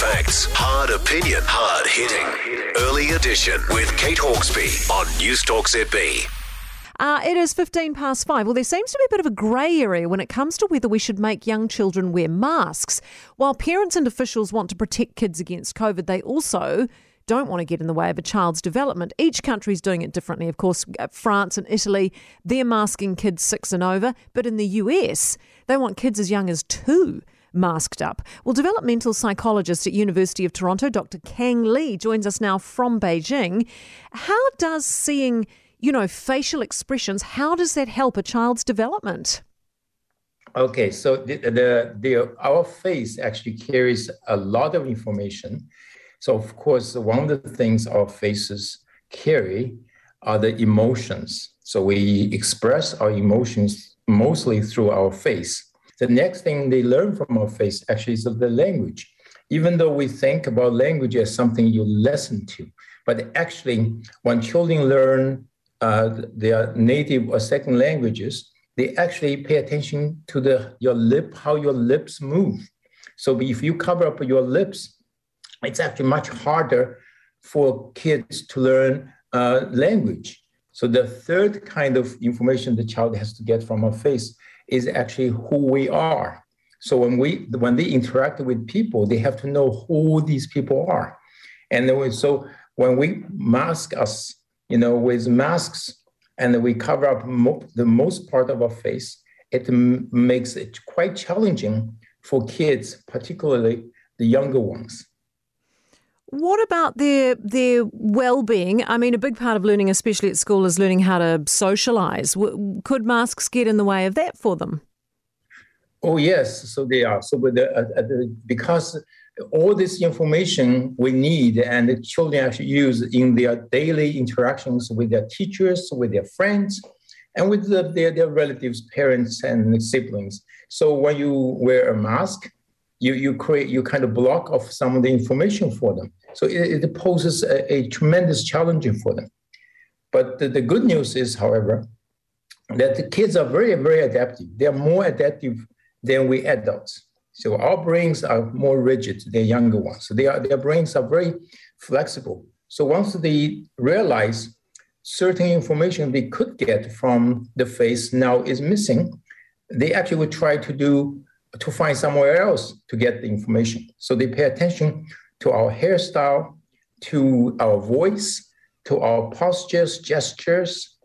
facts, hard opinion, hard hitting. Early edition with Kate Hawkesby on Newstalk ZB. Uh, it is 15 past five. Well, there seems to be a bit of a grey area when it comes to whether we should make young children wear masks. While parents and officials want to protect kids against COVID, they also don't want to get in the way of a child's development. Each country is doing it differently. Of course, uh, France and Italy, they're masking kids six and over, but in the US, they want kids as young as two masked up. Well, developmental psychologist at University of Toronto, Dr. Kang Lee, joins us now from Beijing. How does seeing you know, facial expressions, how does that help a child's development? Okay, so the, the, the, our face actually carries a lot of information. So of course, one of the things our faces carry are the emotions. So we express our emotions mostly through our face. The next thing they learn from our face actually is of the language. Even though we think about language as something you listen to, but actually, when children learn uh, their native or second languages, they actually pay attention to the your lip, how your lips move. So if you cover up your lips, it's actually much harder for kids to learn uh, language. So the third kind of information the child has to get from our face is actually who we are. So when we when they interact with people, they have to know who these people are. And then, so when we mask us you know, with masks and we cover up mo- the most part of our face, it m- makes it quite challenging for kids, particularly the younger ones. What about their their well-being? I mean, a big part of learning, especially at school, is learning how to socialize. Could masks get in the way of that for them? Oh yes, so they are. So the, uh, uh the because all this information we need and the children actually use in their daily interactions with their teachers, with their friends, and with the, their, their relatives, parents, and siblings. So when you wear a mask, you, you create you kind of block off some of the information for them. So it, it poses a, a, tremendous challenge for them. But the, the good news is, however, that the kids are very, very adaptive. They are more adaptive than we adults. So our brains are more rigid than younger ones. So they are, their brains are very flexible. So once they realize certain information they could get from the face now is missing, they actually would try to do to find somewhere else to get the information. So they pay attention to our hairstyle, to our voice, to our postures, gestures,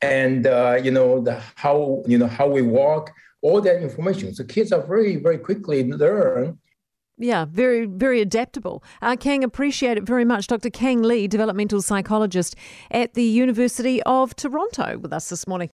and uh, you know the how you know how we walk, all that information. So kids are very, very quickly learn. Yeah, very, very adaptable. Uh, Kang, appreciate it very much. Dr. Kang Lee, developmental psychologist at the University of Toronto, with us this morning.